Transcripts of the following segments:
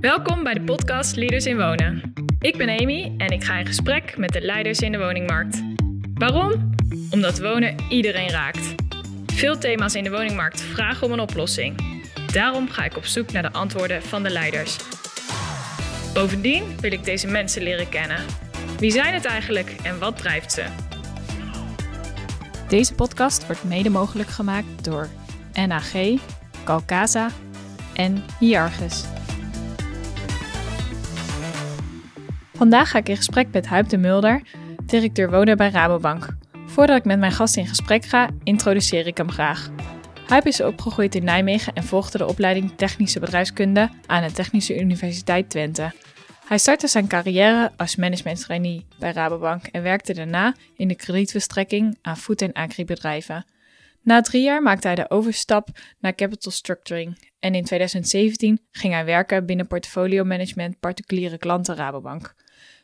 Welkom bij de podcast Leaders in Wonen. Ik ben Amy en ik ga in gesprek met de leiders in de woningmarkt. Waarom? Omdat wonen iedereen raakt. Veel thema's in de woningmarkt vragen om een oplossing. Daarom ga ik op zoek naar de antwoorden van de leiders. Bovendien wil ik deze mensen leren kennen. Wie zijn het eigenlijk en wat drijft ze? Deze podcast wordt mede mogelijk gemaakt door NAG, Calcasa en Hiargus. Vandaag ga ik in gesprek met Huip de Mulder, directeur wonen bij Rabobank. Voordat ik met mijn gast in gesprek ga, introduceer ik hem graag. Huip is opgegroeid in Nijmegen en volgde de opleiding Technische Bedrijfskunde aan de Technische Universiteit Twente. Hij startte zijn carrière als managementtrainee bij Rabobank en werkte daarna in de kredietverstrekking aan food- en agribedrijven. Na drie jaar maakte hij de overstap naar capital structuring en in 2017 ging hij werken binnen portfolio management particuliere klanten Rabobank.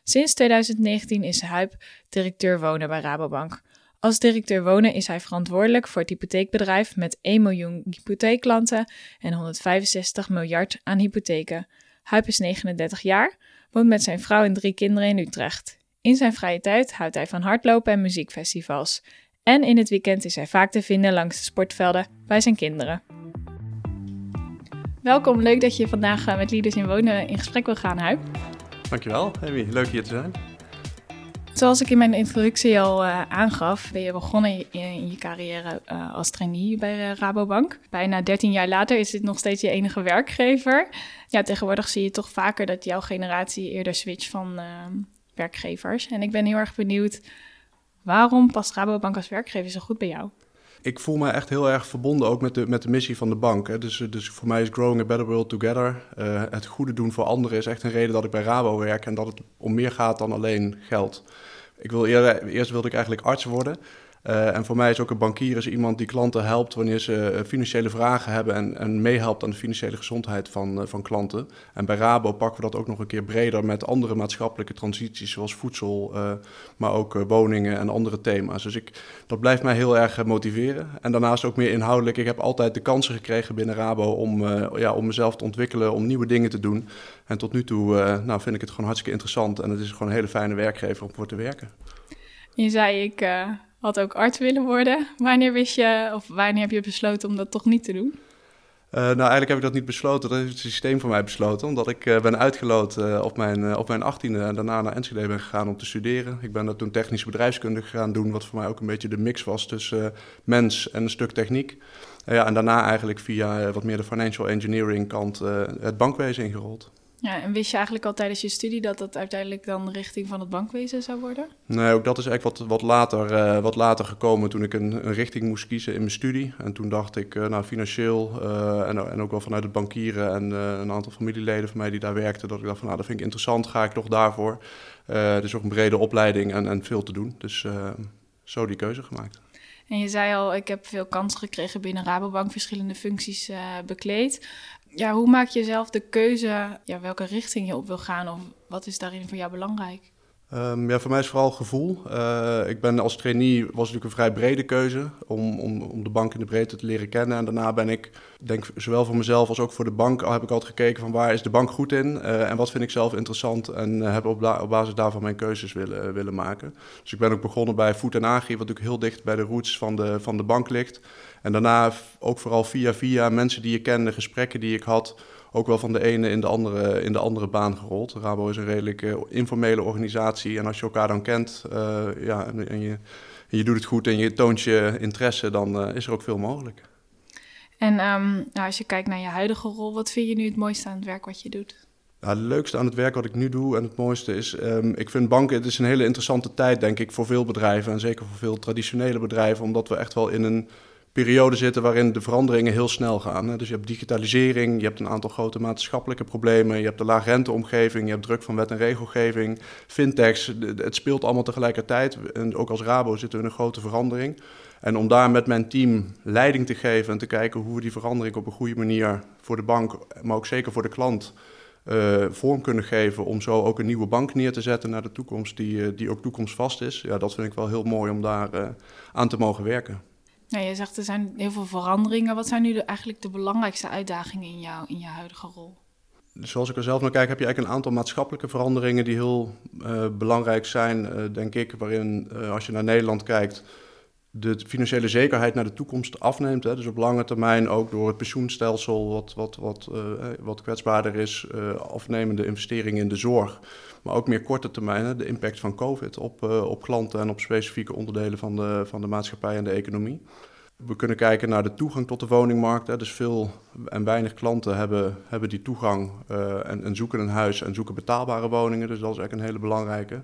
Sinds 2019 is Huip directeur wonen bij Rabobank. Als directeur wonen is hij verantwoordelijk voor het hypotheekbedrijf met 1 miljoen hypotheekklanten en 165 miljard aan hypotheken. Huip is 39 jaar, woont met zijn vrouw en drie kinderen in Utrecht. In zijn vrije tijd houdt hij van hardlopen en muziekfestivals. En in het weekend is hij vaak te vinden langs de sportvelden bij zijn kinderen. Welkom, leuk dat je vandaag eh, met Leaders in Wonen in gesprek wil gaan, Huip. Dankjewel, Amy. Leuk hier te zijn. Zoals ik in mijn introductie al uh, aangaf, ben je begonnen in, je carrière uh, als trainee bij Rabobank. Bijna 13 jaar later is dit nog steeds je enige werkgever. Ja, tegenwoordig zie je toch vaker dat jouw generatie eerder switcht van werkgevers. En ik ben heel erg benieuwd, waarom past Rabobank als werkgever zo goed bij jou? Ik voel me echt heel erg verbonden ook met de, met de missie van de bank. Hè. Dus, dus voor mij is Growing a Better World Together. Uh, het goede doen voor anderen is echt een reden dat ik bij Rabo werk en dat het om meer gaat dan alleen geld. Ik wil eerst wilde ik eigenlijk arts worden. Uh, en voor mij is ook een bankier is iemand die klanten helpt wanneer ze uh, financiële vragen hebben en, en meehelpt aan de financiële gezondheid van, uh, van klanten. En bij Rabo pakken we dat ook nog een keer breder met andere maatschappelijke transities zoals voedsel, maar ook woningen en andere thema's. Dus ik, dat blijft mij heel erg motiveren. En daarnaast ook meer inhoudelijk. Ik heb altijd de kansen gekregen binnen Rabo om, ja, om mezelf te ontwikkelen, om nieuwe dingen te doen. En tot nu toe nou, vind ik het gewoon hartstikke interessant en het is gewoon een hele fijne werkgever om voor te werken. Je zei ik had ook arts willen worden. Wanneer wist je, of wanneer heb je besloten om dat toch niet te doen? Uh, nou, eigenlijk heb ik dat niet besloten. Dat heeft het systeem voor mij besloten. Omdat ik uh, ben uitgeloot uh, op mijn, op mijn 18e en daarna naar Enschede ben gegaan om te studeren. Ik ben dat toen technische bedrijfskunde gaan doen, wat voor mij ook een beetje de mix was tussen mens en een stuk techniek. ja, en daarna eigenlijk via wat meer de financial engineering kant het bankwezen ingerold. Ja, en wist je eigenlijk al tijdens je studie dat dat uiteindelijk dan richting van het bankwezen zou worden? Nee, ook dat is eigenlijk wat, wat, later, uh, wat later gekomen toen ik een, een, richting moest kiezen in mijn studie. En toen dacht ik, uh, nou financieel uh, en, en, ook wel vanuit het bankieren en een aantal familieleden van mij die daar werkten, dat ik dacht van nou dat vind ik interessant, ga ik toch daarvoor. dus ook een brede opleiding en, en veel te doen. Dus zo die keuze gemaakt. En je zei al, ik heb veel kansen gekregen binnen Rabobank, verschillende functies bekleed ja, hoe maak je zelf de keuze ja, welke richting je op wil gaan? Of wat is daarin voor jou belangrijk? Um, ja, voor mij is vooral gevoel. Uh, ik ben als trainee, was natuurlijk een vrij brede keuze om, om, om de bank in de breedte te leren kennen. En daarna ben ik, denk zowel voor mezelf als ook voor de bank, heb ik altijd gekeken van waar is de bank goed in uh, en wat vind ik zelf interessant. En uh, heb op, op, basis daarvan mijn keuzes willen, willen maken. Dus ik ben ook begonnen bij Food en Agri, wat natuurlijk heel dicht bij de roots van de, van de bank ligt. En daarna ook vooral via via mensen die je kende, gesprekken die ik had ook wel van de ene in de andere, in de andere baan gerold. Rabo is een redelijk uh, informele organisatie. En als je elkaar dan kent uh, ja, en, en, je, en, je doet het goed en je toont je interesse, dan uh, is er ook veel mogelijk. En um, nou, als je kijkt naar je huidige rol, wat vind je nu het mooiste aan het werk wat je doet? Ja, het leukste aan het werk wat ik nu doe en het mooiste is, um, ik vind banken, het is een hele interessante tijd denk ik voor veel bedrijven en zeker voor veel traditionele bedrijven, omdat we echt wel in een periode zitten waarin de veranderingen heel snel gaan. Dus je hebt digitalisering, je hebt een aantal grote maatschappelijke problemen, je hebt de laagrenteomgeving, je hebt druk van wet en regelgeving, fintechs. Het speelt allemaal tegelijkertijd. En ook als Rabo zitten we in een grote verandering. En om daar met mijn team leiding te geven en te kijken hoe we die verandering op een goede manier voor de bank, maar ook zeker voor de klant, uh, vorm kunnen geven om zo ook een nieuwe bank neer te zetten naar de toekomst, die, uh, die ook toekomstvast is. Ja, dat vind ik wel heel mooi om daar uh, aan te mogen werken. Nou, je zegt er zijn heel veel veranderingen. Wat zijn nu eigenlijk de belangrijkste uitdagingen in, jou, in je huidige rol? zoals ik er zelf naar kijk, heb je eigenlijk een aantal maatschappelijke veranderingen die heel belangrijk zijn, denk ik. Waarin, als je naar Nederland kijkt, de financiële zekerheid naar de toekomst afneemt. Hè. Dus op lange termijn ook door het pensioenstelsel wat, wat, wat, uh, wat kwetsbaarder is, uh, afnemende investeringen in de zorg. Maar ook meer korte termijn, hè, de impact van COVID op, uh, op klanten en op specifieke onderdelen van de, van de maatschappij en de economie. We kunnen kijken naar de toegang tot de woningmarkt. Hè. Dus veel en weinig klanten hebben, hebben die toegang en, en zoeken een huis en zoeken betaalbare woningen. Dus dat is eigenlijk een hele belangrijke.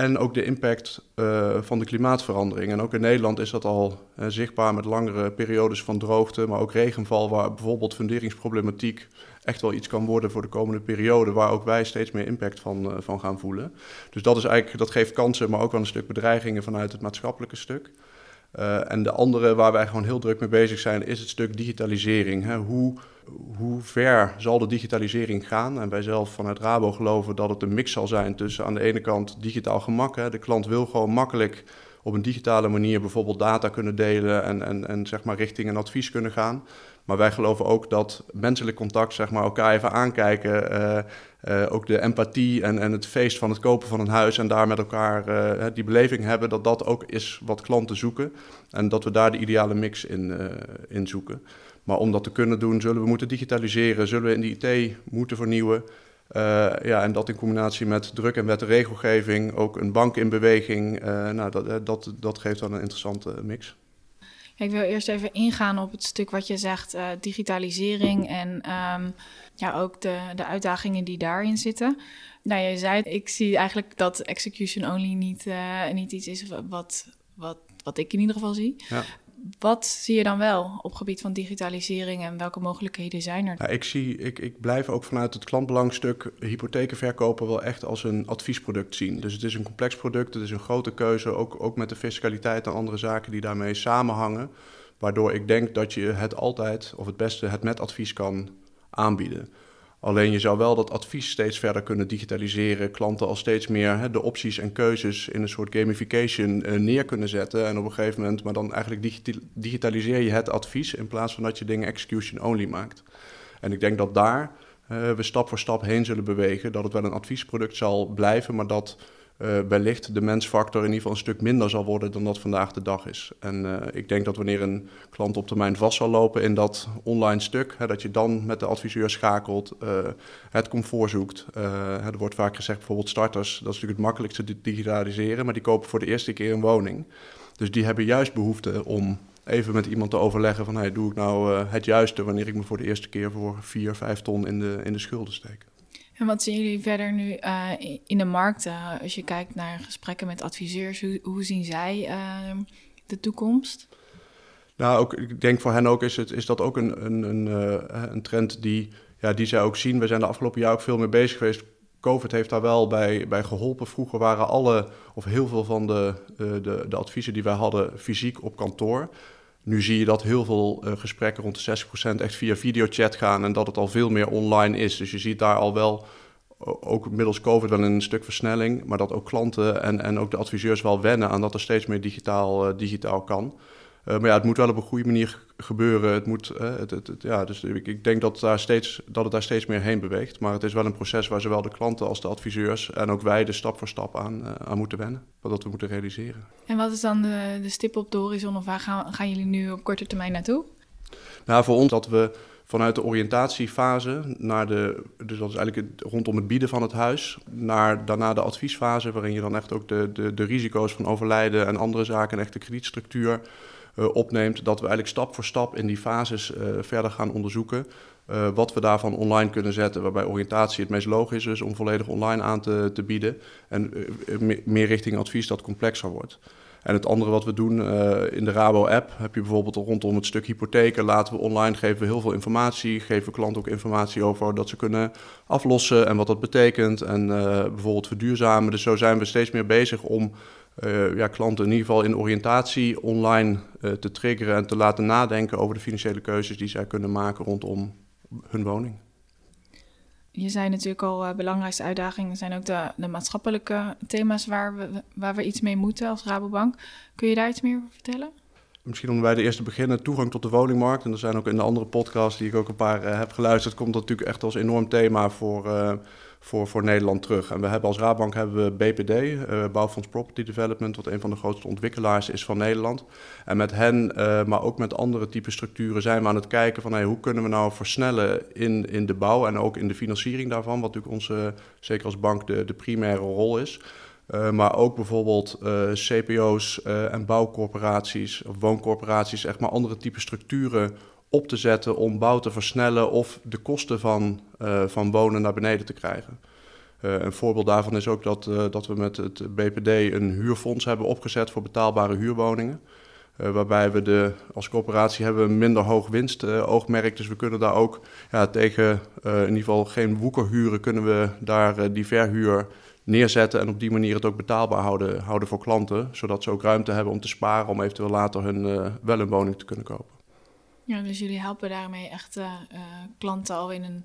En ook de impact uh, van de klimaatverandering. En ook in Nederland is dat al uh, zichtbaar met langere periodes van droogte, maar ook regenval, waar bijvoorbeeld funderingsproblematiek echt wel iets kan worden voor de komende periode, waar ook wij steeds meer impact van, uh, van gaan voelen. Dus dat, is eigenlijk, dat geeft kansen, maar ook wel een stuk bedreigingen vanuit het maatschappelijke stuk. En de andere waar wij gewoon heel druk mee bezig zijn, is het stuk digitalisering. Hè? Hoe hoe ver zal de digitalisering gaan? En wij zelf vanuit Rabo geloven dat het een mix zal zijn tussen aan de ene kant digitaal gemak. Hè. De klant wil gewoon makkelijk op een digitale manier bijvoorbeeld data kunnen delen en, en, en zeg maar richting een advies kunnen gaan. Maar wij geloven ook dat menselijk contact, zeg maar, elkaar even aankijken, uh, uh, ook de empathie en, en het feest van het kopen van een huis en daar met elkaar uh, die beleving hebben, dat dat ook is wat klanten zoeken. En dat we daar de ideale mix in, in zoeken. Maar om dat te kunnen doen, zullen we moeten digitaliseren, zullen we in de IT moeten vernieuwen. Uh, ja, en dat in combinatie met druk en wet en regelgeving, ook een bank in beweging, uh, nou, dat, uh, dat, dat geeft dan een interessante mix. Ik wil eerst even ingaan op het stuk wat je zegt, digitalisering en um, ja, ook de, de uitdagingen die daarin zitten. Nou, je zei, ik zie eigenlijk dat execution only niet, niet iets is wat, wat, wat ik in ieder geval zie. Ja. Wat zie je dan wel op gebied van digitalisering en welke mogelijkheden zijn er? Ja, ik, zie, ik, ik blijf ook vanuit het klantbelangstuk hypothekenverkopen wel echt als een adviesproduct zien. Dus het is een complex product, het is een grote keuze, ook, ook met de fiscaliteit en andere zaken die daarmee samenhangen. Waardoor ik denk dat je het altijd, of het beste, het met advies kan aanbieden. Alleen je zou wel dat advies steeds verder kunnen digitaliseren, klanten al steeds meer hè, de opties en keuzes in een soort gamification uh, neer kunnen zetten. En op een gegeven moment, maar dan eigenlijk digitaliseer je het advies in plaats van dat je dingen execution only maakt. En ik denk dat daar uh, we stap voor stap heen zullen bewegen. Dat het wel een adviesproduct zal blijven, maar dat wellicht de mensfactor in ieder geval een stuk minder zal worden dan dat vandaag de dag is. En uh, ik denk dat wanneer een klant op termijn vast zal lopen in dat online stuk, hè, dat je dan met de adviseur schakelt, uh, het comfort zoekt. er wordt vaak gezegd bijvoorbeeld starters, dat is natuurlijk het makkelijkste te digitaliseren, maar die kopen voor de eerste keer een woning. Dus die hebben juist behoefte om even met iemand te overleggen van hey, doe ik nou het juiste wanneer ik me voor de eerste keer voor 4, 5 ton in de, in de schulden steek. En wat zien jullie verder nu uh, in de markt? Uh, als je kijkt naar gesprekken met adviseurs, hoe, zien zij uh, de toekomst? Nou, ook, ik denk voor hen ook is, het, is dat ook een, een, een, een trend die, ja, die zij ook zien. We zijn de afgelopen jaar ook veel mee bezig geweest. COVID heeft daar wel bij, bij geholpen. Vroeger waren alle, of heel veel van de, de, de adviezen die wij hadden, fysiek op kantoor. Nu zie je dat heel veel uh, gesprekken rond de 60% echt via videochat gaan en dat het al veel meer online is. Dus je ziet daar al wel, ook middels COVID, wel een stuk versnelling. Maar dat ook klanten en, en ook de adviseurs wel wennen aan dat er steeds meer digitaal, uh, digitaal kan. Uh, maar ja, het moet wel op een goede manier gebeuren. Het moet, uh, het, het, het, ja, dus ik, ik denk dat, daar steeds, dat het daar steeds meer heen beweegt. Maar het is wel een proces waar zowel de klanten als de adviseurs en ook wij er stap voor stap aan, uh, aan moeten wennen. Wat dat we moeten realiseren. En wat is dan de, de stip op de horizon of waar gaan, gaan jullie nu op korte termijn naartoe? Nou, voor ons dat we vanuit de oriëntatiefase naar de, dus dat is eigenlijk het, rondom het bieden van het huis, naar daarna de adviesfase, waarin je dan echt ook de, de, de risico's van overlijden en andere zaken en echt de kredietstructuur opneemt, dat we eigenlijk stap voor stap in die fases uh, verder gaan onderzoeken. Uh, wat we daarvan online kunnen zetten, waarbij oriëntatie het meest logisch is om volledig online aan te, te bieden. En meer richting advies dat complexer wordt. En het andere wat we doen in de Rabo-app, heb je bijvoorbeeld rondom het stuk hypotheken, laten we online, geven we heel veel informatie, geven klanten ook informatie over dat ze kunnen aflossen en wat dat betekent en bijvoorbeeld verduurzamen. Dus zo zijn we steeds meer bezig om uh, ja, klanten in ieder geval in oriëntatie online uh, te triggeren en te laten nadenken over de financiële keuzes die zij kunnen maken rondom hun woning. Je zei natuurlijk al, uh, belangrijkste uitdagingen zijn ook de, de, maatschappelijke thema's waar we, waar we iets mee moeten als Rabobank. Kun je daar iets meer over vertellen? misschien om bij de eerste beginnen, toegang tot de woningmarkt. En er zijn ook in de andere podcasts die ik ook een paar heb geluisterd, komt dat natuurlijk echt als enorm thema voor, voor, voor Nederland terug. En we hebben als Raadbank hebben we BPD, uh, eh, Bouwfonds Property Development, wat een van de grootste ontwikkelaars is van Nederland. En met hen, uh, maar ook met andere type structuren, zijn we aan het kijken van hey, hoe kunnen we nou versnellen in, in de bouw en ook in de financiering daarvan, wat natuurlijk onze, zeker als bank, de, de primaire rol is. Uh, maar ook bijvoorbeeld CPO's en bouwcorporaties of wooncorporaties, echt maar andere type structuren op te zetten om bouw te versnellen of de kosten van, uh, van wonen naar beneden te krijgen. Uh, een voorbeeld daarvan is ook dat, uh, dat we met het BPD een huurfonds hebben opgezet voor betaalbare huurwoningen. waarbij we de, als coöperatie hebben een minder hoog winstoogmerk. dus we kunnen daar ook ja, tegen in ieder geval geen woekerhuren, kunnen we daar die verhuur neerzetten en op die manier het ook betaalbaar houden, houden voor klanten. Zodat ze ook ruimte hebben om te sparen om eventueel later hun, wel een woning te kunnen kopen. Ja, dus jullie helpen daarmee echt uh, klanten al in een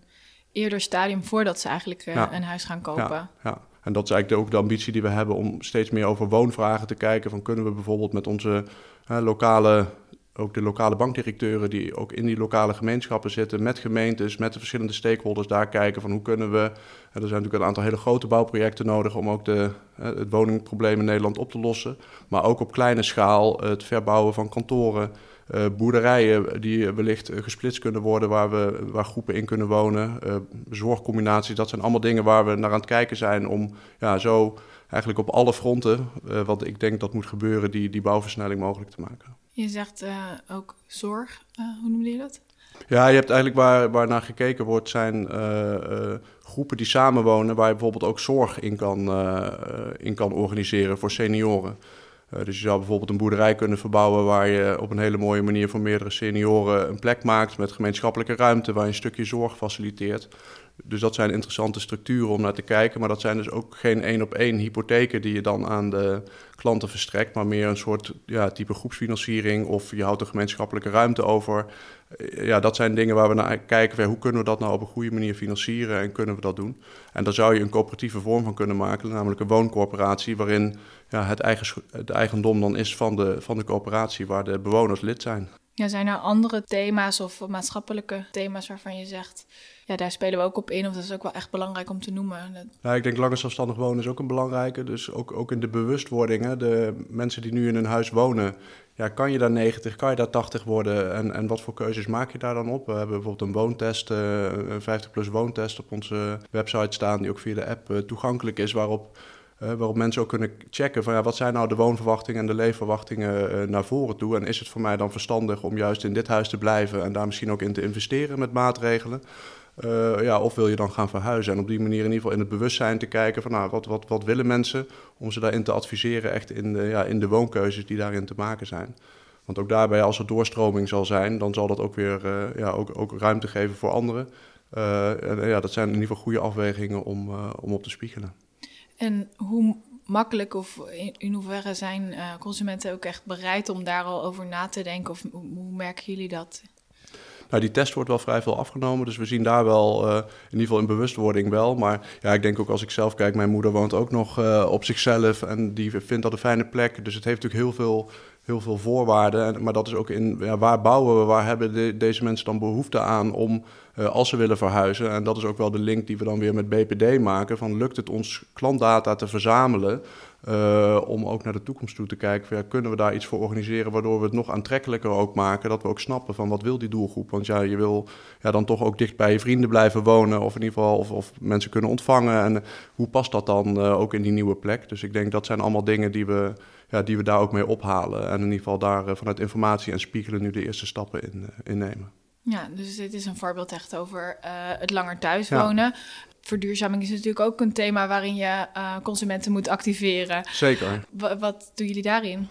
eerder stadium voordat ze eigenlijk uh, een huis gaan kopen. Ja, ja, en dat is eigenlijk ook de ambitie die we hebben om steeds meer over woonvragen te kijken. Van kunnen we bijvoorbeeld met onze lokale, ook de lokale bankdirecteuren die ook in die lokale gemeenschappen zitten, met gemeentes, met de verschillende stakeholders daar kijken van hoe kunnen we. Er zijn natuurlijk een aantal hele grote bouwprojecten nodig om ook de, het woningprobleem in Nederland op te lossen. Maar ook op kleine schaal het verbouwen van kantoren. Uh, boerderijen die wellicht uh, gesplitst kunnen worden, waar, we, waar groepen in kunnen wonen. Uh, zorgcombinaties, dat zijn allemaal dingen waar we naar aan het kijken zijn om ja, zo eigenlijk op alle fronten, wat ik denk dat moet gebeuren, die, die bouwversnelling mogelijk te maken. Je zegt ook zorg, hoe noemde je dat? Ja, je hebt eigenlijk waar, waar naar gekeken wordt, zijn groepen die samenwonen, waar je bijvoorbeeld ook zorg in kan, in kan organiseren voor senioren. Uh, dus je zou bijvoorbeeld een boerderij kunnen verbouwen waar je op een hele mooie manier voor meerdere senioren een plek maakt met gemeenschappelijke ruimte waar je een stukje zorg faciliteert. Dus dat zijn interessante structuren om naar te kijken, maar dat zijn dus ook geen één op één hypotheken die je dan aan de klanten verstrekt, maar meer een soort ja, type groepsfinanciering of je houdt een gemeenschappelijke ruimte over. Eh, ja, dat zijn dingen waar we naar kijken. Hoe kunnen we dat nou op een goede manier financieren en kunnen we dat doen? En daar zou je een coöperatieve vorm van kunnen maken, namelijk een wooncorporatie, waarin ja, het, het eigendom dan is van de, van de coöperatie waar de bewoners lid zijn. Ja, zijn er andere thema's of maatschappelijke thema's waarvan je zegt, ja, daar spelen we ook op in, of dat is ook wel echt belangrijk om te noemen? Nou, ik denk langer zelfstandig wonen is ook een belangrijke. Dus ook, ook in de bewustwording, hè, de mensen die nu in een huis wonen, ja, kan je daar 90, kan je daar 80 worden en, en wat voor keuzes maak je daar dan op? We hebben bijvoorbeeld een woontest, uh, een 50-plus woontest op onze website staan, die ook via de app uh, toegankelijk is, waarop uh, waarop mensen ook kunnen checken van ja, wat zijn nou de woonverwachtingen en de leefverwachtingen uh, naar voren toe. En is het voor mij dan verstandig om juist in dit huis te blijven en daar misschien ook in te investeren met maatregelen? Uh, ja, of wil je dan gaan verhuizen? En op die manier in ieder geval in het bewustzijn te kijken van nou, wat, wat, wat willen mensen om ze daarin te adviseren, echt in de, ja, in de woonkeuzes die daarin te maken zijn. Want ook daarbij, als er doorstroming zal zijn, dan zal dat ook weer ja, ook, ook ruimte geven voor anderen. en ja, dat zijn in ieder geval goede afwegingen om, om op te spiegelen. En hoe makkelijk of in, hoeverre zijn uh, consumenten ook echt bereid om daar al over na te denken? Of hoe, merken jullie dat? Nou, die test wordt wel vrij veel afgenomen, dus we zien daar wel, uh, in ieder geval in bewustwording wel. Maar ja, ik denk ook als ik zelf kijk, mijn moeder woont ook nog uh, op zichzelf en die vindt dat een fijne plek. Dus het heeft natuurlijk heel veel heel veel voorwaarden. Maar dat is ook in ja, waar bouwen we, waar hebben deze mensen dan behoefte aan om uh, als ze willen verhuizen. En dat is ook wel de link die we dan weer met BPD maken. Van lukt het ons klantdata te verzamelen uh, om ook naar de toekomst toe te kijken. Kunnen we daar iets voor organiseren waardoor we het nog aantrekkelijker ook maken. Dat we ook snappen van wat wil die doelgroep. Want ja, je wil ja, dan toch ook dicht bij je vrienden blijven wonen. Of in ieder geval of, of mensen kunnen ontvangen. En hoe past dat dan uh, ook in die nieuwe plek? Dus ik denk dat zijn allemaal dingen die we ja, die we daar ook mee ophalen. En in ieder geval daar eh, vanuit informatie en spiegelen nu de eerste stappen in, eh, in nemen. Ja, dus dit is een voorbeeld echt over uh, het langer thuis wonen. Verduurzaming is natuurlijk ook een thema waarin je uh, consumenten moet activeren. Zeker. W wat doen jullie daarin?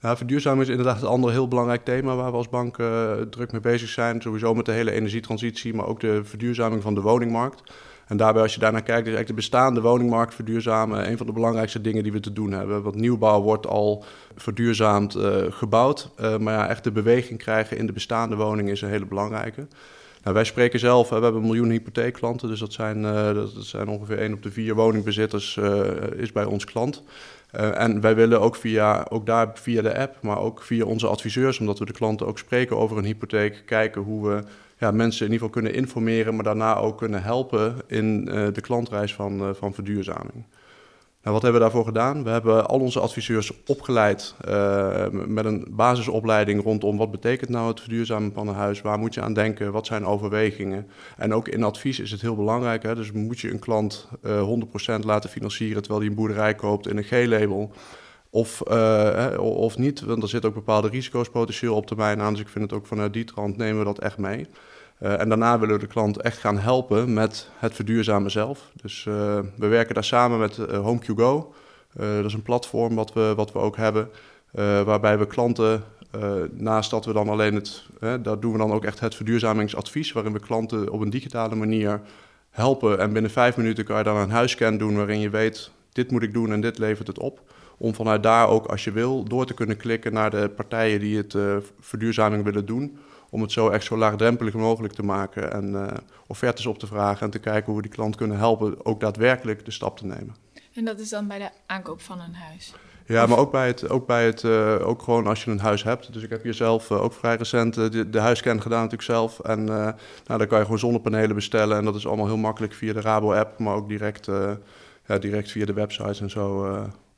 Nou, verduurzaming is inderdaad een ander heel belangrijk thema waar we als bank uh, druk mee bezig zijn. Sowieso met de hele energietransitie, maar ook de verduurzaming van de woningmarkt. En daarbij, als je daarnaar kijkt, is eigenlijk de bestaande woningmarkt verduurzamen een van de belangrijkste dingen die we te doen hebben. Want nieuwbouw wordt al verduurzaamd uh, gebouwd. Uh, maar ja, echt de beweging krijgen in de bestaande woningen is een hele belangrijke. Nou, wij spreken zelf, we hebben een miljoen hypotheekklanten, dus dat zijn, dat zijn ongeveer 1 op de vier woningbezitters is bij ons klant. en wij willen ook via, ook daar via de app, maar ook via onze adviseurs, omdat we de klanten ook spreken over een hypotheek, kijken hoe we ja, mensen in ieder geval kunnen informeren, maar daarna ook kunnen helpen in de klantreis van, van verduurzaming. Nou, wat hebben we daarvoor gedaan? We hebben al onze adviseurs opgeleid uh, met een basisopleiding rondom wat betekent nou het verduurzamen van een huis, waar moet je aan denken, wat zijn overwegingen. En ook in advies is het heel belangrijk, hè? dus moet je een klant uh, eh, 100% laten financieren terwijl hij een boerderij koopt in een G-label. Of, uh, of niet, want er zitten ook bepaalde risico's potentieel op termijn aan. Dus ik vind het ook vanuit die trant nemen we dat echt mee. Uh, en daarna willen we de klant echt gaan helpen met het verduurzamen zelf. Dus uh, we werken daar samen met HomeQGo. dat is een platform wat we, wat we ook hebben, waarbij we klanten, naast dat we dan alleen het, daar doen we dan ook echt het verduurzamingsadvies, waarin we klanten op een digitale manier helpen. En binnen vijf minuten kan je dan een huisscan doen waarin je weet, dit moet ik doen en dit levert het op. Om vanuit daar ook, als je wil, door te kunnen klikken naar de partijen die het verduurzaming willen doen om het zo echt zo laagdrempelig mogelijk te maken en uh, offertes op te vragen en te kijken hoe we die klant kunnen helpen ook daadwerkelijk de stap te nemen. En dat is dan bij de aankoop van een huis? Ja, maar ook bij het, ook bij het, uh, ook gewoon als je een huis hebt. Dus ik heb hier zelf uh, ook vrij recent de, de huiscan gedaan natuurlijk zelf. En nou, dan kan je gewoon zonnepanelen bestellen en dat is allemaal heel makkelijk via de Rabo-app, maar ook direct, ja, direct via de websites en zo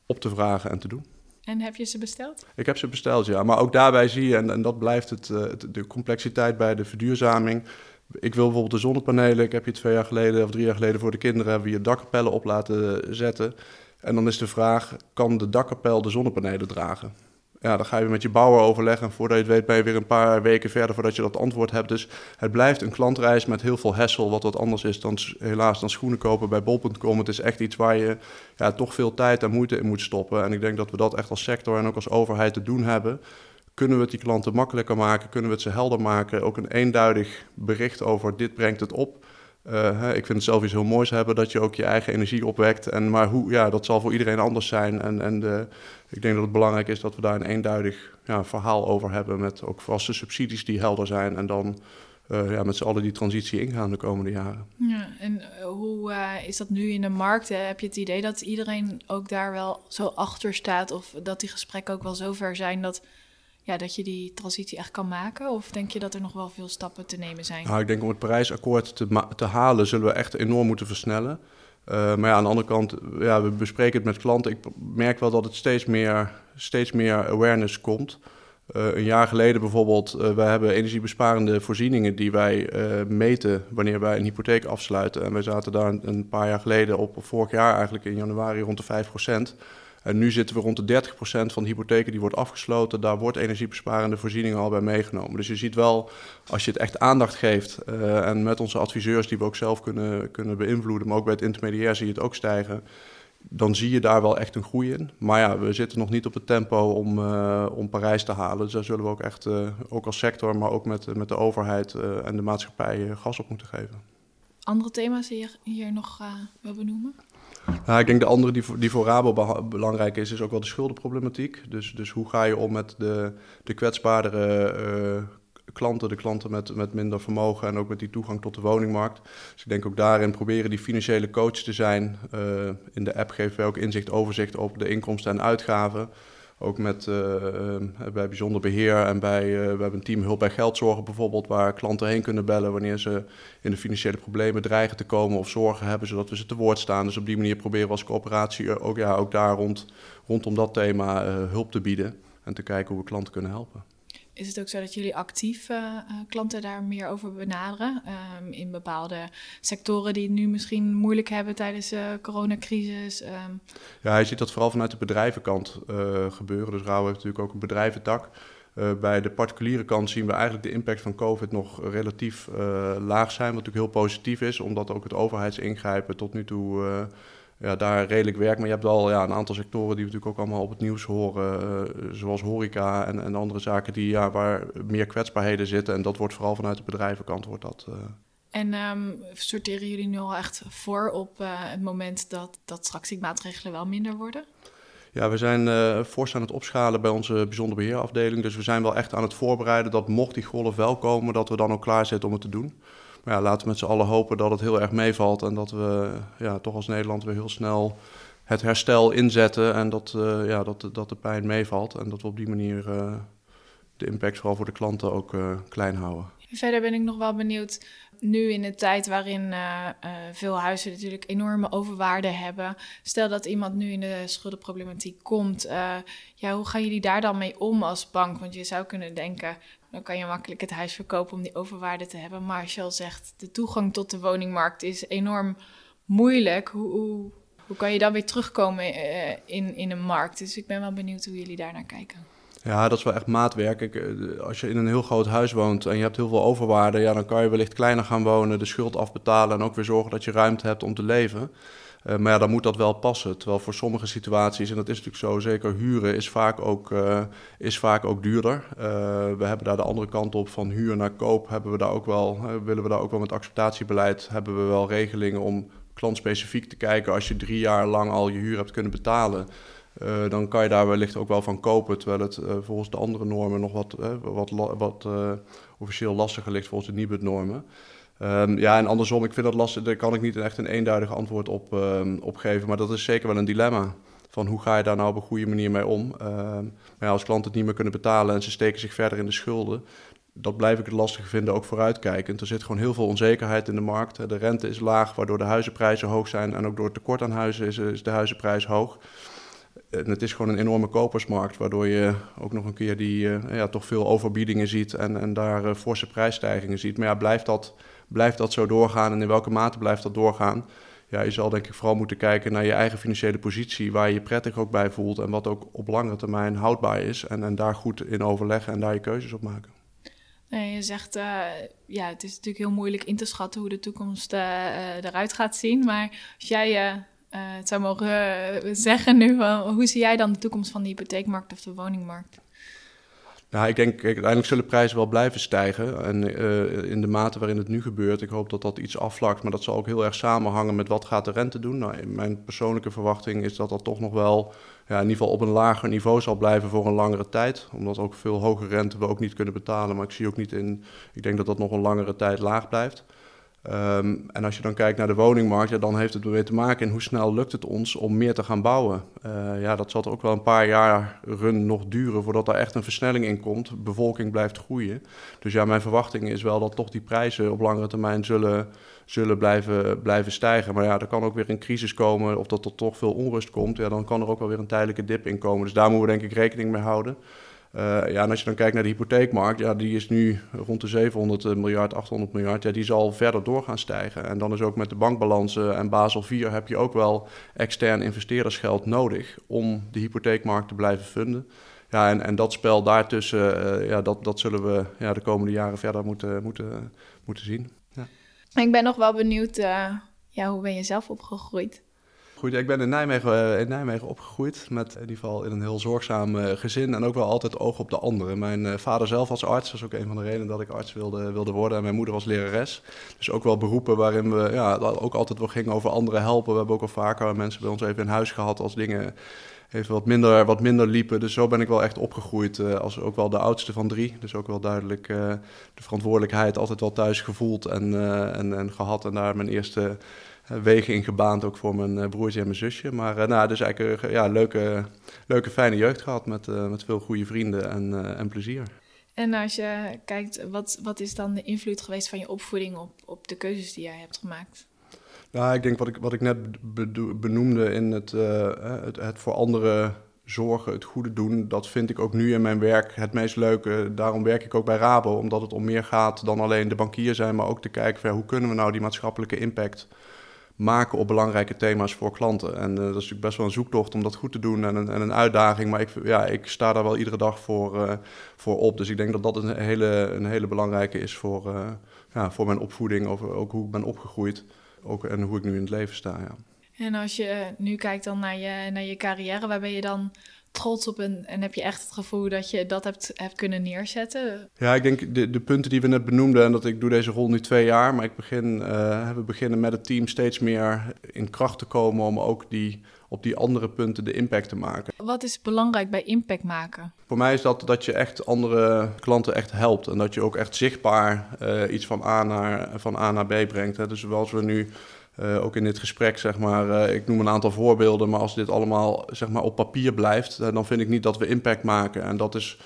op te vragen en te doen. En heb je ze besteld? Ik heb ze besteld, ja. Maar ook daarbij zie je, en, en dat blijft het, uh, de complexiteit bij de verduurzaming. Ik wil bijvoorbeeld de zonnepanelen. Ik heb je twee jaar geleden of drie jaar geleden voor de kinderen hebben we je dakkapellen op laten zetten. En dan is de vraag: kan de dakkapel de zonnepanelen dragen? Ja, dan ga je met je bouwer overleggen. En voordat je het weet ben je weer een paar weken verder voordat je dat antwoord hebt. Dus het blijft een klantreis met heel veel hassle, wat wat anders is dan helaas dan schoenen kopen bij bol.com. Het is echt iets waar je ja, toch veel tijd en moeite in moet stoppen. En ik denk dat we dat echt als sector en ook als overheid te doen hebben. Kunnen we het die klanten makkelijker maken? Kunnen we het ze helder maken? Ook een eenduidig bericht over dit brengt het op. Uh, ik vind het zelf iets heel moois hebben dat je ook je eigen energie opwekt. En, maar hoe, ja, dat zal voor iedereen anders zijn. En, en de, ik denk dat het belangrijk is dat we daar een eenduidig ja, verhaal over hebben. Met ook vaste subsidies die helder zijn. En dan uh, ja, met z'n allen die transitie ingaan de komende jaren. Ja, en uh, hoe is dat nu in de markt? Heb je het idee dat iedereen ook daar wel zo achter staat? Of dat die gesprekken ook wel zover zijn dat ja, dat je die transitie echt kan maken? Of denk je dat er nog wel veel stappen te nemen zijn? Nou, ik denk om het Parijsakkoord te, te halen zullen we echt enorm moeten versnellen. Uh, maar ja, aan de andere kant, ja, we bespreken het met klanten. Ik merk wel dat het steeds meer, steeds meer awareness komt. Uh, een jaar geleden bijvoorbeeld, uh, wij hebben energiebesparende voorzieningen die wij meten wanneer wij een hypotheek afsluiten. En wij zaten daar een, een, paar jaar geleden op, vorig jaar eigenlijk in januari, rond de 5 procent. En nu zitten we rond de 30% van de hypotheken die wordt afgesloten. Daar wordt energiebesparende voorzieningen al bij meegenomen. Dus je ziet wel, als je het echt aandacht geeft... Uh, en met onze adviseurs die we ook zelf kunnen, kunnen beïnvloeden... maar ook bij het intermediair zie je het ook stijgen... dan zie je daar wel echt een groei in. Maar ja, we zitten nog niet op het tempo om, uh, om Parijs te halen. Dus daar zullen we ook echt, uh, ook als sector... maar ook met, met de overheid en de maatschappij gas op moeten geven. Andere thema's je hier nog wil benoemen? Nou, ik denk de andere die voor, die voor Rabo belangrijk is, is ook wel de schuldenproblematiek. Dus, dus hoe ga je om met de, de kwetsbaardere uh, klanten, de klanten met, met minder vermogen en ook met die toegang tot de woningmarkt. Dus ik denk ook daarin proberen die financiële coach te zijn. Uh, in de app geven wij ook inzicht, overzicht op de inkomsten en uitgaven. Ook met, uh, bij bijzonder beheer en bij, uh, we hebben een team hulp bij geldzorgen bijvoorbeeld, waar klanten heen kunnen bellen wanneer ze in de financiële problemen dreigen te komen of zorgen hebben, zodat we ze te woord staan. Dus op die manier proberen we als coöperatie ook, ja, ook daar rond, rondom dat thema hulp te bieden en te kijken hoe we klanten kunnen helpen. Is het ook zo dat jullie actief uh, klanten daar meer over benaderen? Um, in bepaalde sectoren die het nu misschien moeilijk hebben tijdens de coronacrisis? Um. Ja, je ziet dat vooral vanuit de bedrijvenkant uh, gebeuren. Dus Rauw heeft natuurlijk ook een bedrijventak. Uh, bij de particuliere kant zien we eigenlijk de impact van COVID nog relatief laag zijn. Wat natuurlijk heel positief is, omdat ook het overheidsingrijpen tot nu toe ja, daar redelijk werk. Maar je hebt al ja, een aantal sectoren die we natuurlijk ook allemaal op het nieuws horen. Uh, zoals horeca en, en andere zaken die, ja, waar meer kwetsbaarheden zitten. En dat wordt vooral vanuit de bedrijvenkant wordt dat... Uh... En um, sorteren jullie nu al echt voor op uh, het moment dat, dat straks die maatregelen wel minder worden? Ja, we zijn uh, fors aan het opschalen bij onze bijzonder beheerafdeling. Dus we zijn wel echt aan het voorbereiden dat mocht die golf wel komen, dat we dan ook klaar zitten om het te doen. Ja, laten we met z'n allen hopen dat het heel erg meevalt en dat we ja, toch als Nederland weer heel snel het herstel inzetten en dat, uh, ja, dat, dat de pijn meevalt. En dat we op die manier uh, de impact vooral voor de klanten ook klein houden. Verder ben ik nog wel benieuwd, nu in de tijd waarin veel huizen natuurlijk enorme overwaarde hebben. Stel dat iemand nu in de schuldenproblematiek komt. Ja, hoe gaan jullie daar dan mee om als bank? Want je zou kunnen denken, dan kan je makkelijk het huis verkopen om die overwaarde te hebben. Maar als je al zegt, de toegang tot de woningmarkt is enorm moeilijk. Hoe, hoe, hoe kan je dan weer terugkomen in, in een markt? Dus ik ben wel benieuwd hoe jullie daar naar kijken. Ja, dat is wel echt maatwerk. Ik, eh, als je in een heel groot huis woont en je hebt heel veel overwaarde, ja, dan kan je wellicht kleiner gaan wonen, de schuld afbetalen en ook weer zorgen dat je ruimte hebt om te leven. Uh, maar ja, dan moet dat wel passen. Terwijl voor sommige situaties, en dat is natuurlijk zo, zeker huren is vaak ook, uh, is vaak ook duurder. Uh, we hebben daar de andere kant op van huur naar koop, hebben we daar ook wel, willen we daar ook wel met acceptatiebeleid, hebben we wel regelingen om klantspecifiek te kijken als je drie jaar lang al je huur hebt kunnen betalen. Dan kan je daar wellicht ook wel van kopen, terwijl het volgens de andere normen nog wat, wat, wat officieel lastiger ligt volgens de Nibud-normen. Um, ja, en andersom, ik vind dat lastig, daar kan ik niet echt een eenduidig antwoord op, um, geven, maar dat is zeker wel een dilemma. Van hoe ga je daar nou op een goede manier mee om? Um, maar als klanten het niet meer kunnen betalen en ze steken zich verder in de schulden, dat blijf ik het lastig vinden, ook vooruitkijkend. Er zit gewoon heel veel onzekerheid in de markt. De rente is laag, waardoor de huizenprijzen hoog zijn en ook door het tekort aan huizen is, de huizenprijs hoog. En het is gewoon een enorme kopersmarkt, waardoor je ook nog een keer die uh, ja, toch veel overbiedingen ziet en, en daar uh, forse prijsstijgingen ziet. Maar ja, blijft dat, blijft dat zo doorgaan en in welke mate blijft dat doorgaan? Ja, je zal denk ik vooral moeten kijken naar je eigen financiële positie, waar je je prettig ook bij voelt en wat ook op langere termijn houdbaar is. En, en daar goed in overleggen en daar je keuzes op maken. Nee, je zegt, uh, ja, het is natuurlijk heel moeilijk in te schatten hoe de toekomst eruit gaat zien. Maar als jij het zou mogen zeggen nu, hoe zie jij dan de toekomst van de hypotheekmarkt of de woningmarkt? Nou, ik denk, kijk, uiteindelijk zullen prijzen wel blijven stijgen. En uh, in de mate waarin het nu gebeurt, ik hoop dat dat iets afvlakt. Maar dat zal ook heel erg samenhangen met wat gaat de rente doen. Nou, mijn persoonlijke verwachting is dat dat toch nog wel ja, in ieder geval op een lager niveau zal blijven voor een langere tijd. Omdat ook veel hogere rente we ook niet kunnen betalen. Maar ik zie ook niet in, ik denk dat dat nog een langere tijd laag blijft. Um, en als je dan kijkt naar de woningmarkt, dan heeft het weer te maken in hoe snel lukt het ons om meer te gaan bouwen. Uh, ja, dat zal ook wel een paar jaar run nog duren voordat daar echt een versnelling in komt. De bevolking blijft groeien. Dus ja, mijn verwachting is wel dat toch die prijzen op langere termijn zullen, zullen blijven, blijven stijgen. Maar ja, er kan ook weer een crisis komen of dat er toch veel onrust komt. Ja, dan kan er ook wel weer een tijdelijke dip in komen. Dus daar moeten we denk ik rekening mee houden. Uh, ja, en als je dan kijkt naar de hypotheekmarkt, ja, die is nu rond de 700 miljard, 800 miljard. Ja, die zal verder door gaan stijgen. En dan is ook met de bankbalansen en Basel IV heb je ook wel extern investeerdersgeld nodig om de hypotheekmarkt te blijven funden. Ja, en, en dat spel daartussen, uh, ja, dat, dat zullen we ja, de komende jaren verder moeten, moeten, moeten zien. Ja. Ik ben nog wel benieuwd, ja, hoe ben je zelf opgegroeid? Goed, ik ben in Nijmegen, eh, in Nijmegen opgegroeid, met in ieder geval in een heel zorgzaam uh, gezin en ook wel altijd oog op de anderen. Mijn uh, vader zelf was arts, dat is ook een van de redenen dat ik arts wilde, wilde worden. En mijn moeder was lerares. Dus ook wel beroepen waarin we ja, ook altijd wel gingen over anderen helpen. We hebben ook al vaker mensen bij ons even in huis gehad als dingen even wat minder, wat minder liepen. Dus zo ben ik wel echt opgegroeid als ook wel de oudste van drie. Dus ook wel duidelijk de verantwoordelijkheid altijd wel thuis gevoeld en, en, en gehad. En daar mijn eerste eh, wegen in gebaand, ook voor mijn eh, broertje en mijn zusje. Maar uh, nou, dus eigenlijk een ja, leuke, leuke, fijne jeugd gehad met, met veel goede vrienden en, en plezier. En als je kijkt, wat, wat is dan de invloed geweest van je opvoeding op, op de keuzes die jij hebt gemaakt? Nou, ik denk wat ik, wat ik net benoemde in het, het, het voor anderen zorgen, het goede doen, dat vind ik ook nu in mijn werk het meest leuke. Daarom werk ik ook bij Rabo, omdat het om meer gaat dan alleen de bankier zijn, maar ook te kijken van, hoe kunnen we nou die maatschappelijke impact maken op belangrijke thema's voor klanten. En uh, dat is natuurlijk best wel een zoektocht om dat goed te doen en een, en een uitdaging. Maar ik, ja, ik sta daar wel iedere dag voor, uh, voor op. Dus ik denk dat dat een hele, een hele belangrijke is voor, uh, ja, voor mijn opvoeding, over ook hoe ik ben opgegroeid ook, en hoe ik nu in het leven sta. Ja. En als je nu kijkt dan naar je, naar je carrière, waar ben je dan trots op en, en heb je echt het gevoel dat je dat hebt, hebt kunnen neerzetten? Ja, ik denk de, de punten die we net benoemden, en dat ik doe deze rol nu twee jaar, maar ik begin, uh, we beginnen met het team steeds meer in kracht te komen om ook die, op die andere punten de impact te maken. Wat is belangrijk bij impact maken? Voor mij is dat dat je echt andere klanten echt helpt en dat je ook echt zichtbaar uh, iets van A naar, van A naar B brengt. Hè. Dus zoals we nu uh, ook in dit gesprek, zeg maar, uh, ik noem een aantal voorbeelden, maar als dit allemaal zeg maar, op papier blijft, uh, dan vind ik niet dat we impact maken. En dat is,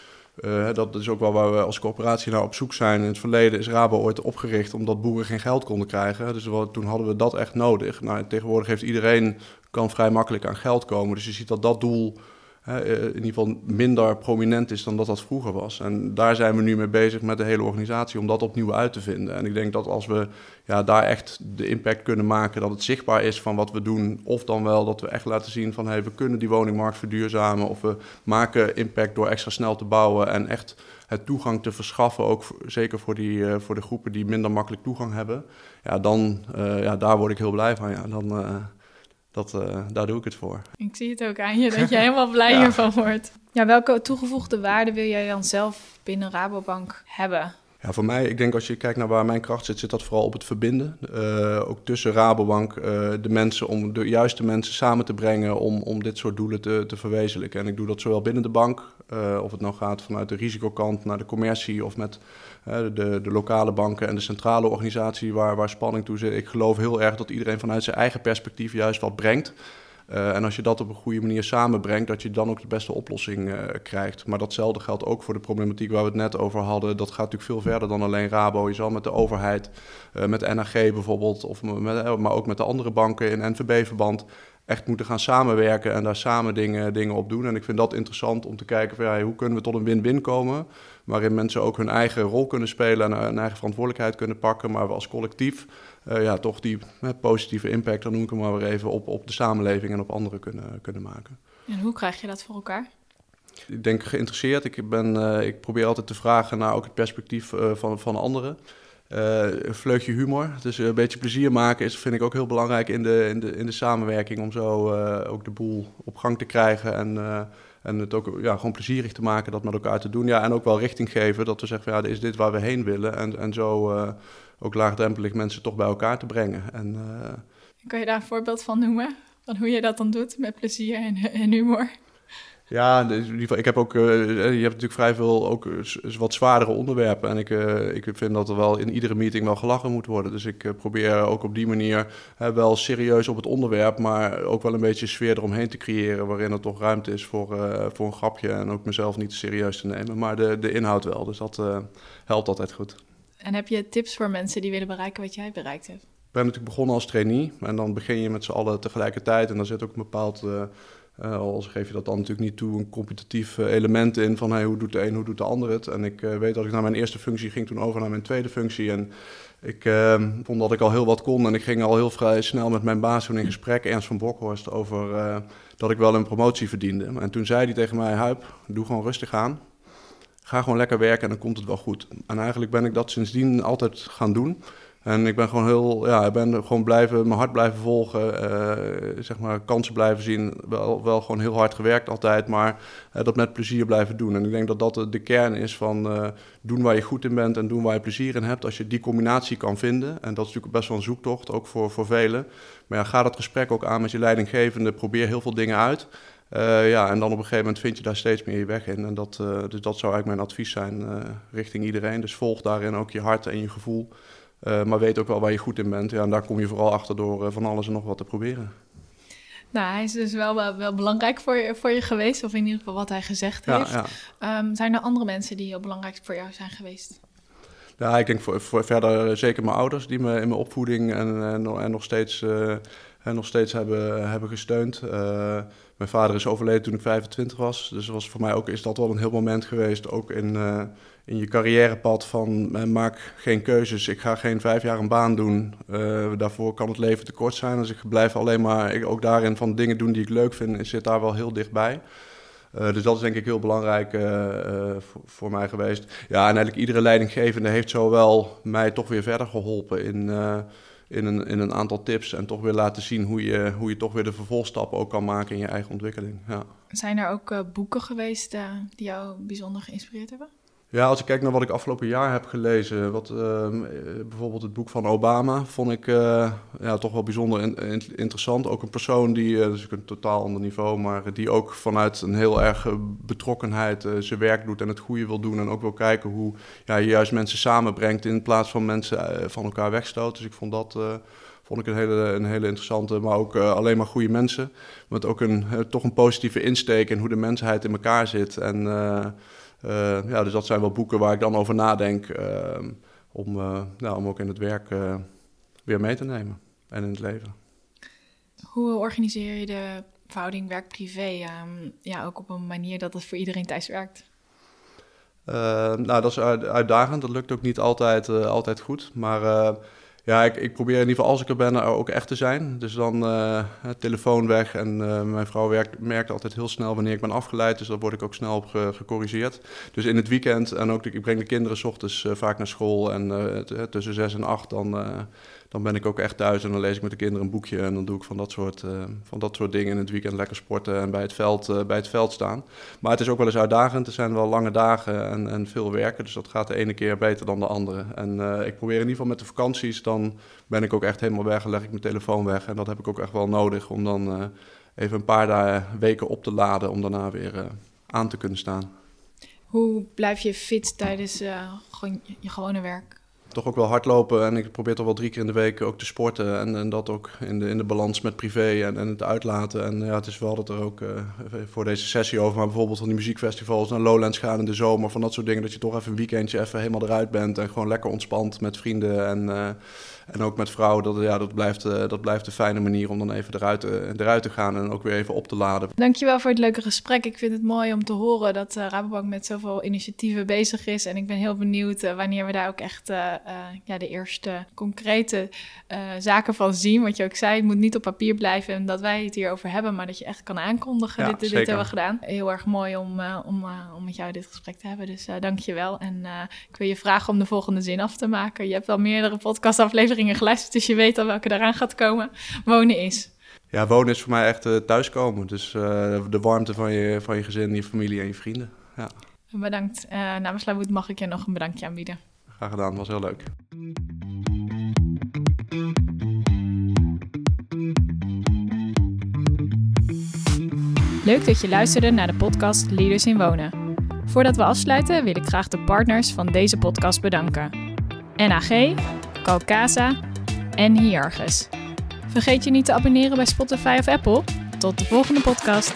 dat is ook wel waar we als coöperatie naar op zoek zijn. In het verleden is Rabo ooit opgericht omdat boeren geen geld konden krijgen. Dus toen hadden we dat echt nodig. Nou, tegenwoordig heeft iedereen, kan vrij makkelijk aan geld komen. Dus je ziet dat dat doel eh, in ieder geval minder prominent is dan dat dat vroeger was. En daar zijn we nu mee bezig met de hele organisatie om dat opnieuw uit te vinden. En ik denk dat als we ja, daar echt de impact kunnen maken, dat het zichtbaar is van wat we doen, of dan wel dat we echt laten zien van hey, we kunnen die woningmarkt verduurzamen, of we maken impact door extra snel te bouwen en echt het toegang te verschaffen, ook zeker voor, die, uh, voor de groepen die minder makkelijk toegang hebben. Ja, dan, uh, ja, daar word ik heel blij van. Ja, dan, dat, uh, daar doe ik het voor. Ik zie het ook aan je dat je helemaal blij ja. hiervan wordt. Ja, welke toegevoegde waarde wil jij dan zelf binnen Rabobank hebben? Ja, voor mij, ik denk als je kijkt naar waar mijn kracht zit, zit dat vooral op het verbinden. Uh, ook tussen Rabobank, uh, de mensen, om de juiste mensen samen te brengen om, om dit soort doelen te, te verwezenlijken. En ik doe dat zowel binnen de bank, of het nou gaat vanuit de risicokant naar de commercie of met de, de, lokale banken en de centrale organisatie waar, waar spanning toe zit. Ik geloof heel erg dat iedereen vanuit zijn eigen perspectief juist wat brengt. Uh, en als je dat op een goede manier samenbrengt, dat je dan ook de beste oplossing uh, krijgt. Maar datzelfde geldt ook voor de problematiek waar we het net over hadden. Dat gaat natuurlijk veel verder dan alleen Rabo. Je zal met de overheid, uh, met NAG bijvoorbeeld, of met, maar ook met de andere banken in NVB-verband echt moeten gaan samenwerken en daar samen dingen, dingen op doen. En ik vind dat interessant om te kijken van, ja, hoe kunnen we tot een win-win komen, waarin mensen ook hun eigen rol kunnen spelen en hun eigen verantwoordelijkheid kunnen pakken, maar we als collectief uh, ja, toch die uh, positieve impact, dan noem ik hem maar weer even, op, op de samenleving en op anderen kunnen, kunnen maken. En hoe krijg je dat voor elkaar? Ik denk geïnteresseerd. Ik, ben, uh, ik probeer altijd te vragen naar ook het perspectief van, van anderen. Een vleugje humor, dus een beetje plezier maken is, vind ik ook heel belangrijk in de, in de, in de samenwerking om zo ook de boel op gang te krijgen en, en het ook ja, gewoon plezierig te maken, dat met elkaar te doen. Ja, en ook wel richting geven, dat we zeggen, ja, is dit waar we heen willen? En, en zo ook laagdrempelig mensen toch bij elkaar te brengen. En. Kan je daar een voorbeeld van noemen? Van hoe je dat dan doet met plezier en humor? Ja, ik heb ook, uh, je hebt natuurlijk vrij veel ook wat zwaardere onderwerpen. En ik, uh, ik vind dat er wel in iedere meeting wel gelachen moet worden. Dus ik uh, probeer ook op die manier wel serieus op het onderwerp, maar ook wel een beetje sfeer eromheen te creëren. Waarin er toch ruimte is voor, voor een grapje en ook mezelf niet serieus te nemen. Maar de, de inhoud wel. Dus dat helpt altijd goed. En heb je tips voor mensen die willen bereiken wat jij bereikt hebt? Ik ben natuurlijk begonnen als trainee en dan begin je met z'n allen tegelijkertijd en dan zit ook een bepaald, uh, al geef je dat dan natuurlijk niet toe, een competitief uh, element in van hey, hoe doet de een, hoe doet de ander het. En ik weet dat ik naar mijn eerste functie ging toen over naar mijn tweede functie en ik vond dat ik al heel wat kon en ik ging al heel vrij snel met mijn baas toen in gesprek, Ernst van Brokhorst, over dat ik wel een promotie verdiende. En toen zei hij tegen mij, Huip, doe gewoon rustig aan ga gewoon lekker werken en dan komt het wel goed. En eigenlijk ben ik dat sindsdien altijd gaan doen. En ik ben gewoon heel, ja, ik ben gewoon blijven, mijn hart blijven volgen, uh, zeg maar, kansen blijven zien. Wel, wel gewoon heel hard gewerkt altijd, maar uh, dat met plezier blijven doen. En ik denk dat dat de kern is van uh, doen waar je goed in bent en doen waar je plezier in hebt. Als je die combinatie kan vinden, en dat is natuurlijk best wel een zoektocht, ook voor, voor velen. Maar ja, ga dat gesprek ook aan met je leidinggevende, probeer heel veel dingen uit. Ja, en dan op een gegeven moment vind je daar steeds meer je weg in. En dat, dus dat zou eigenlijk mijn advies zijn richting iedereen. Dus volg daarin ook je hart en je gevoel. Maar weet ook wel waar je goed in bent. Ja, en daar kom je vooral achter door van alles en nog wat te proberen. Nou, hij is dus wel, wel, wel, belangrijk voor je, voor je geweest, of in ieder geval wat hij gezegd heeft. Ja. Um, zijn er andere mensen die heel belangrijk voor jou zijn geweest? Ja, ik denk voor, voor verder zeker mijn ouders, die me in mijn opvoeding en, en, en nog steeds, en nog steeds hebben, hebben gesteund. Mijn vader is overleden toen ik 25 was. Dus was voor mij ook, is dat wel een heel moment geweest. Ook in, uh, in je carrièrepad van uh, maak geen keuzes. Ik ga geen vijf jaar een baan doen. Uh, daarvoor kan het leven te kort zijn. Dus ik blijf alleen maar ik, ook daarin van dingen doen die ik leuk vind. Ik zit daar wel heel dichtbij. dus dat is denk ik heel belangrijk voor, voor, mij geweest. Ja, en eigenlijk iedere leidinggevende heeft zo wel mij toch weer verder geholpen in in een, in een aantal tips en toch weer laten zien hoe je, hoe je toch weer de vervolgstappen ook kan maken in je eigen ontwikkeling. Ja. Zijn er ook uh, boeken geweest uh, die jou bijzonder geïnspireerd hebben? Ja, als ik kijk naar wat ik afgelopen jaar heb gelezen, wat, uh, bijvoorbeeld het boek van Obama, vond ik uh, ja, toch wel bijzonder in, in, interessant. Ook een persoon die, uh, dus een totaal ander niveau, maar die ook vanuit een heel erg betrokkenheid zijn werk doet en het goede wil doen. En ook wil kijken hoe ja, je juist mensen samenbrengt in plaats van mensen van elkaar wegstoot. Dus ik vond dat vond ik een hele, een hele interessante, maar ook alleen maar goede mensen. Met ook een, toch een positieve insteek in hoe de mensheid in elkaar zit. En ja, dus dat zijn wel boeken waar ik dan over nadenk uh, om, ja, om ook in het werk weer mee te nemen en in het leven. Hoe organiseer je de verhouding werk-privé? Um, ja, ook op een manier dat het voor iedereen thuis werkt? nou, dat is uitdagend. Dat lukt ook niet altijd, altijd goed. Maar ja, ik, ik, probeer in ieder geval als ik er ben ook echt te zijn. Dus dan uh, telefoon weg. En uh, mijn vrouw merkt altijd heel snel wanneer ik ben afgeleid. Dus daar word ik ook snel op ge, gecorrigeerd. Dus in het weekend en ook ik breng de kinderen s ochtends uh, vaak naar school. En tussen zes en acht dan dan ben ik ook echt thuis en dan lees ik met de kinderen een boekje en dan doe ik van dat soort, uh, van dat soort dingen in het weekend lekker sporten en bij het veld, uh, bij het veld staan. Maar het is ook wel eens uitdagend. Er zijn wel lange dagen en, en veel werken, dus dat gaat de ene keer beter dan de andere. En uh, ik probeer in ieder geval met de vakanties, dan ben ik ook echt helemaal weg en leg ik mijn telefoon weg. En dat heb ik ook echt wel nodig om dan even een paar dagen, weken op te laden om daarna weer aan te kunnen staan. Hoe blijf je fit tijdens je gewone werk? Toch ook wel hardlopen. En ik probeer toch wel drie keer in de week ook te sporten. En, en dat ook in de, in de balans met privé en, en het uitlaten. En ja, het is wel dat er ook uh, voor deze sessie over, maar bijvoorbeeld van die muziekfestivals naar Lowlands gaan in de zomer. Van dat soort dingen. Dat je toch even een weekendje even helemaal eruit bent. En gewoon lekker ontspant met vrienden. En, uh, en ook met vrouwen. Dat, ja, dat, blijft, uh, dat blijft een fijne manier om dan even eruit, eruit te gaan. En ook weer even op te laden. Dankjewel voor het leuke gesprek. Ik vind het mooi om te horen dat Rabobank met zoveel initiatieven bezig is. En ik ben heel benieuwd wanneer we daar ook echt uh, ja, de eerste concrete zaken van zien. Wat je ook zei, het moet niet op papier blijven en dat wij het hierover hebben, maar dat je echt kan aankondigen. Ja, dit, dit, hebben we gedaan. Heel erg mooi om, om, om met jou dit gesprek te hebben. Dus dank je wel. En ik wil je vragen om de volgende zin af te maken. Je hebt al meerdere podcastafleveringen geluisterd, dus je weet al welke eraan gaat komen. Wonen is. Ja, wonen is voor mij echt thuiskomen. Dus de warmte van je, van je gezin, je familie en je vrienden. Ja. Bedankt. namens Lawoed mag ik je nog een bedankje aanbieden. Graag gedaan, was heel leuk. Leuk dat je luisterde naar de podcast Leaders in Wonen. Voordat we afsluiten wil ik graag de partners van deze podcast bedanken. NAG, Calcasa en Hiargus. Vergeet je niet te abonneren bij Spotify of Apple. Tot de volgende podcast.